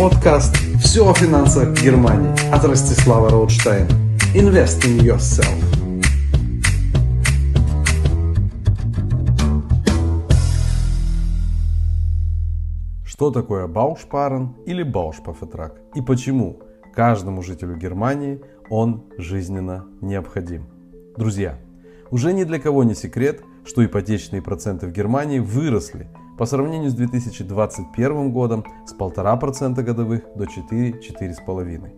Подкаст «Все о финансах Германии» от Ростислава Роудштейна. Invest in yourself. Что такое Баушпарен или Баушпафетрак и почему каждому жителю Германии он жизненно необходим? Друзья, уже ни для кого не секрет, что ипотечные проценты в Германии выросли по сравнению с 2021 годом с 1,5% годовых до 4-4,5%.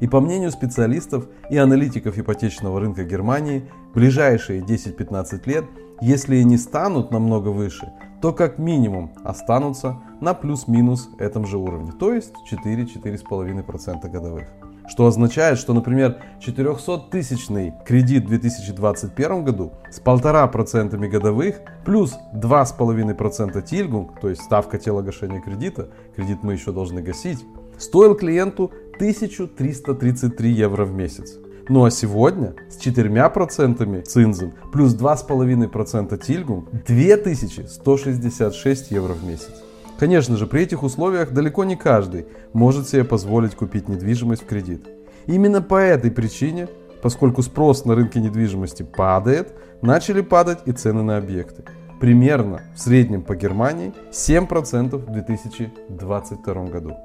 И по мнению специалистов и аналитиков ипотечного рынка Германии, ближайшие 10-15 лет, если и не станут намного выше, то как минимум останутся на плюс-минус этом же уровне, то есть 4-4,5% годовых. Что означает, что, например, 400-тысячный кредит в 2021 году с 1,5% годовых плюс 2,5% тильгунг, то есть ставка тела гашения кредита, кредит мы еще должны гасить, стоил клиенту 1333 евро в месяц. Ну а сегодня с 4% цинзом плюс 2,5% тильгунг 2166 евро в месяц. Конечно же, при этих условиях далеко не каждый может себе позволить купить недвижимость в кредит. Именно по этой причине, поскольку спрос на рынке недвижимости падает, начали падать и цены на объекты. Примерно в среднем по Германии 7% в 2022 году.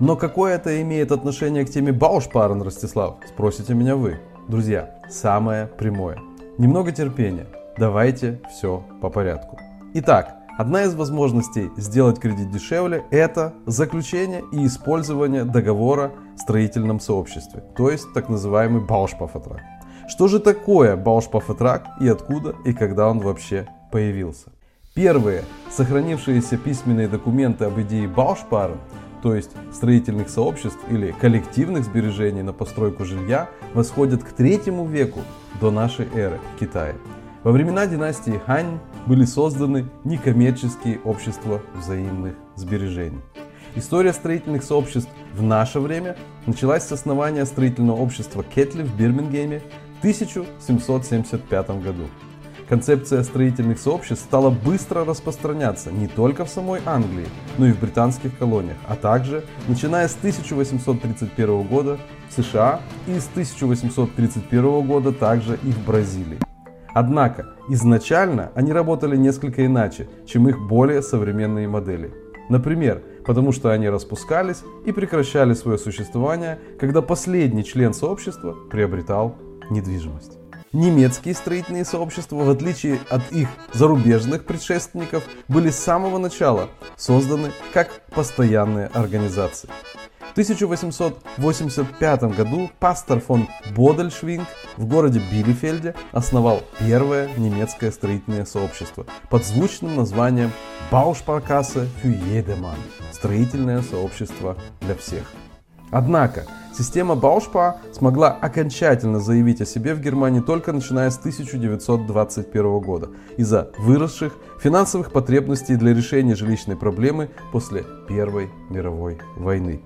Но какое это имеет отношение к теме Баушпарен, Ростислав? Спросите меня вы. Друзья, самое прямое. Немного терпения. Давайте все по порядку. Итак, Одна из возможностей сделать кредит дешевле – это заключение и использование договора в строительном сообществе, то есть так называемый Баушпафатрак. Что же такое Баушпафатрак и откуда и когда он вообще появился? Первые сохранившиеся письменные документы об идее Баушпарен, то есть строительных сообществ или коллективных сбережений на постройку жилья, восходят к третьему веку до нашей эры в Китае. Во времена династии Хань были созданы некоммерческие общества взаимных сбережений. История строительных сообществ в наше время началась с основания строительного общества Кетли в Бирмингеме в 1775 году. Концепция строительных сообществ стала быстро распространяться не только в самой Англии, но и в британских колониях, а также, начиная с 1831 года в США и с 1831 года также и в Бразилии. Однако, изначально они работали несколько иначе, чем их более современные модели. Например, потому что они распускались и прекращали свое существование, когда последний член сообщества приобретал недвижимость. Немецкие строительные сообщества, в отличие от их зарубежных предшественников, были с самого начала созданы как постоянные организации. В 1885 году пастор фон Бодельшвинг в городе Билефельде основал первое немецкое строительное сообщество под звучным названием für jedermann – строительное сообщество для всех. Однако, система Баушпа смогла окончательно заявить о себе в Германии только начиная с 1921 года из-за выросших финансовых потребностей для решения жилищной проблемы после Первой мировой войны.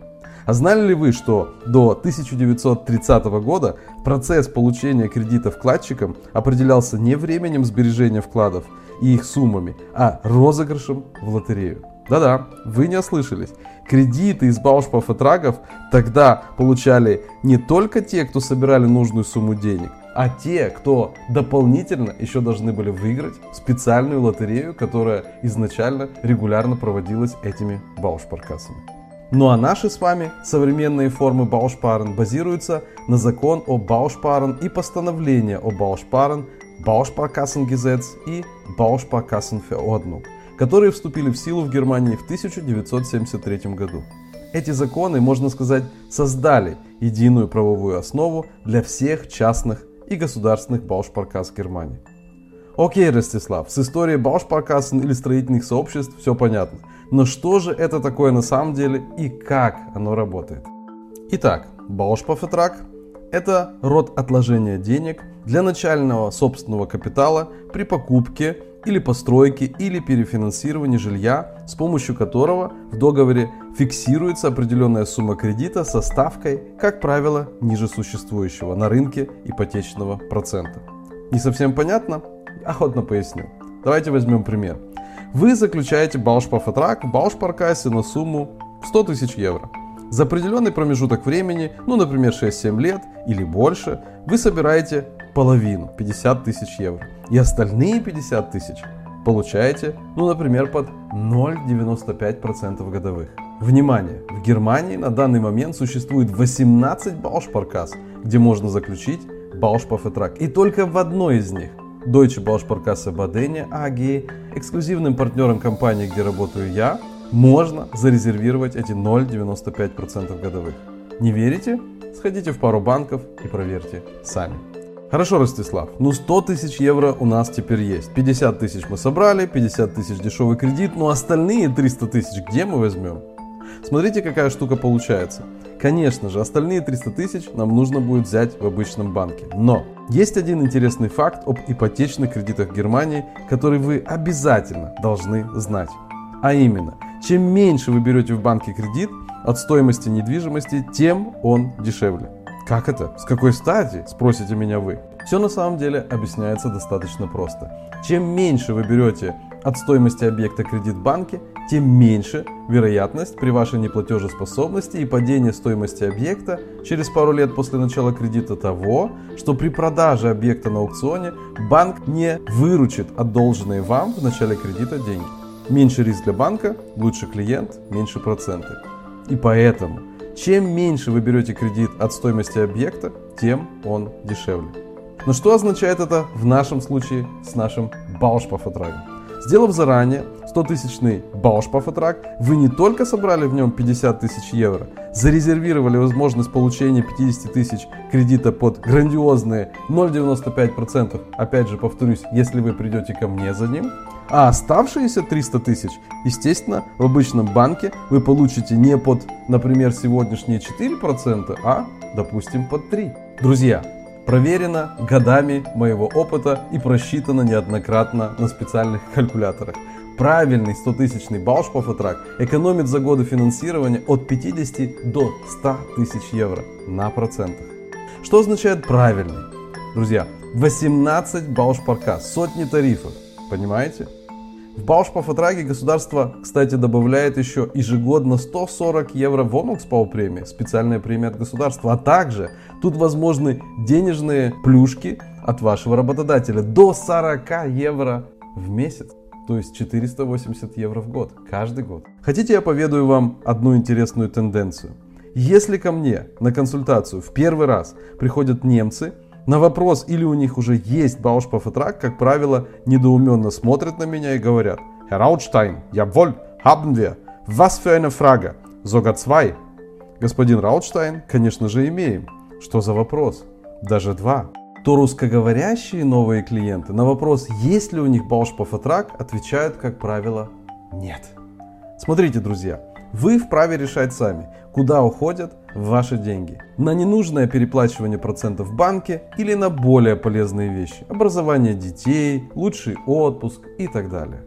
А знали ли вы, что до 1930 года процесс получения кредита вкладчикам определялся не временем сбережения вкладов и их суммами, а розыгрышем в лотерею? Да-да, вы не ослышались. Кредиты из Баушпаф и Трагов тогда получали не только те, кто собирали нужную сумму денег, а те, кто дополнительно еще должны были выиграть специальную лотерею, которая изначально регулярно проводилась этими баушпаркасами. Ну а наши с вами современные формы Баушпарен базируются на закон о Баушпарен и постановление о Баушпарен, Bausparkassengesetz и Bausparkassenverordnung, которые вступили в силу в Германии в 1973 году. Эти законы, можно сказать, создали единую правовую основу для всех частных и государственных Баушпаркас Германии. Окей, Ростислав, с историей Баушпаркассен или строительных сообществ все понятно. Но что же это такое на самом деле и как оно работает? Итак, Баушпафетрак – это род отложения денег для начального собственного капитала при покупке или постройке или перефинансировании жилья, с помощью которого в договоре фиксируется определенная сумма кредита со ставкой, как правило, ниже существующего на рынке ипотечного процента. Не совсем понятно? Охотно поясню. Давайте возьмем пример. Вы заключаете баушпафатрак в баушпаркассе на сумму 100 тысяч евро. За определенный промежуток времени, ну, например, 6-7 лет или больше, вы собираете половину, 50 тысяч евро. И остальные 50 тысяч получаете, ну, например, под 0,95% годовых. Внимание! В Германии на данный момент существует 18 баушпаркас, где можно заключить баушпафетрак. И только в одной из них, Deutsche Bausparkasse Baden AG, эксклюзивным партнером компании, где работаю я, можно зарезервировать эти 0,95% годовых. Не верите? Сходите в пару банков и проверьте сами. Хорошо, Ростислав, ну 100 тысяч евро у нас теперь есть. 50 тысяч мы собрали, 50 тысяч дешевый кредит, но остальные 300 тысяч где мы возьмем? Смотрите, какая штука получается. Конечно же, остальные 300 тысяч нам нужно будет взять в обычном банке. Но есть один интересный факт об ипотечных кредитах Германии, который вы обязательно должны знать. А именно, чем меньше вы берете в банке кредит от стоимости недвижимости, тем он дешевле. Как это? С какой стати? Спросите меня вы. Все на самом деле объясняется достаточно просто. Чем меньше вы берете от стоимости объекта кредит в банке, тем меньше вероятность при вашей неплатежеспособности и падении стоимости объекта через пару лет после начала кредита того, что при продаже объекта на аукционе банк не выручит одолженные вам в начале кредита деньги. Меньше риск для банка, лучше клиент, меньше проценты. И поэтому, чем меньше вы берете кредит от стоимости объекта, тем он дешевле. Но что означает это в нашем случае с нашим Баушпафотрагом? Сделав заранее 100-тысячный Баушпафотраг, вы не только собрали в нем 50 тысяч евро, зарезервировали возможность получения 50 тысяч кредита под грандиозные 0,95%, опять же повторюсь, если вы придете ко мне за ним, а оставшиеся 300 тысяч, естественно, в обычном банке вы получите не под, например, сегодняшние 4%, а, допустим, под 3%. Друзья, проверено годами моего опыта и просчитано неоднократно на специальных калькуляторах. Правильный 100-тысячный Баушпафотрак экономит за годы финансирования от 50 до 100 тысяч евро на процентах. Что означает правильный? Друзья, 18 Баушпарка, сотни тарифов. Понимаете? В Баушпафотраге государство, кстати, добавляет еще ежегодно 140 евро в Омокспау премии, специальная премия от государства, а также тут возможны денежные плюшки от вашего работодателя до 40 евро в месяц. То есть 480 евро в год, каждый год. Хотите, я поведаю вам одну интересную тенденцию? Если ко мне на консультацию в первый раз приходят немцы, на вопрос, или у них уже есть Баушпафетрак, как правило, недоуменно смотрят на меня и говорят «Herr Rautstein, jawohl, haben wir. Was für eine Frage? Sogar zwei». Господин Раутштайн, конечно же, имеем. Что за вопрос? Даже два. То русскоговорящие новые клиенты на вопрос, есть ли у них Баушпафетрак, отвечают, как правило, нет. Смотрите, друзья, вы вправе решать сами, куда уходят ваши деньги. На ненужное переплачивание процентов в банке или на более полезные вещи. Образование детей, лучший отпуск и так далее.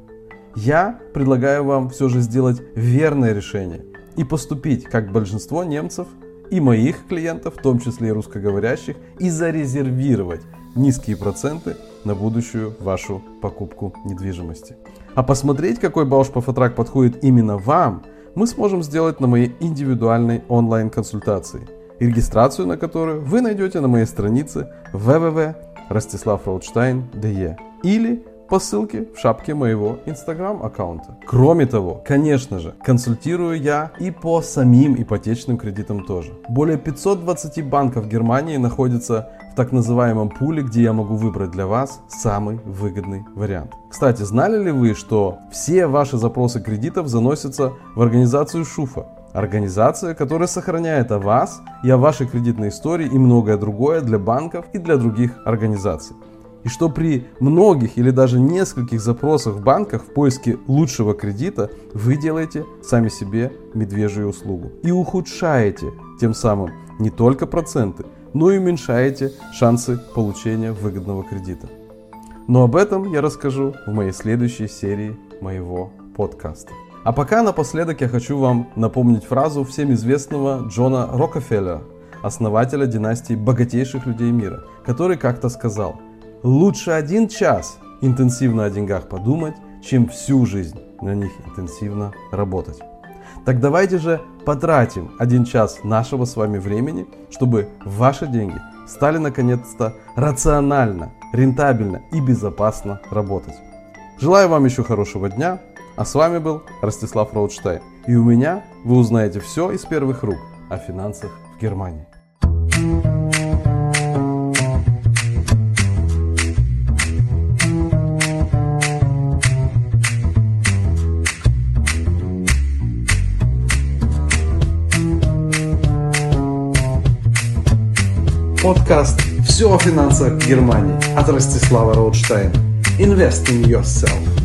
Я предлагаю вам все же сделать верное решение и поступить, как большинство немцев и моих клиентов, в том числе и русскоговорящих, и зарезервировать низкие проценты на будущую вашу покупку недвижимости. А посмотреть, какой Баушпафотрак подходит именно вам – мы сможем сделать на моей индивидуальной онлайн-консультации, регистрацию на которую вы найдете на моей странице www.rostislavroutstein.de или по ссылке в шапке моего инстаграм аккаунта. Кроме того, конечно же, консультирую я и по самим ипотечным кредитам тоже. Более 520 банков Германии находятся в так называемом пуле, где я могу выбрать для вас самый выгодный вариант. Кстати, знали ли вы, что все ваши запросы кредитов заносятся в организацию Шуфа? Организация, которая сохраняет о вас и о вашей кредитной истории и многое другое для банков и для других организаций и что при многих или даже нескольких запросах в банках в поиске лучшего кредита вы делаете сами себе медвежью услугу и ухудшаете тем самым не только проценты, но и уменьшаете шансы получения выгодного кредита. Но об этом я расскажу в моей следующей серии моего подкаста. А пока напоследок я хочу вам напомнить фразу всем известного Джона Рокфеллера, основателя династии богатейших людей мира, который как-то сказал – Лучше один час интенсивно о деньгах подумать, чем всю жизнь на них интенсивно работать. Так давайте же потратим один час нашего с вами времени, чтобы ваши деньги стали наконец-то рационально, рентабельно и безопасно работать. Желаю вам еще хорошего дня, а с вами был Ростислав Роудштайн. И у меня вы узнаете все из первых рук о финансах в Германии. Подкаст «Все о финансах Германии» от Ростислава Роудштейна. Invest in yourself.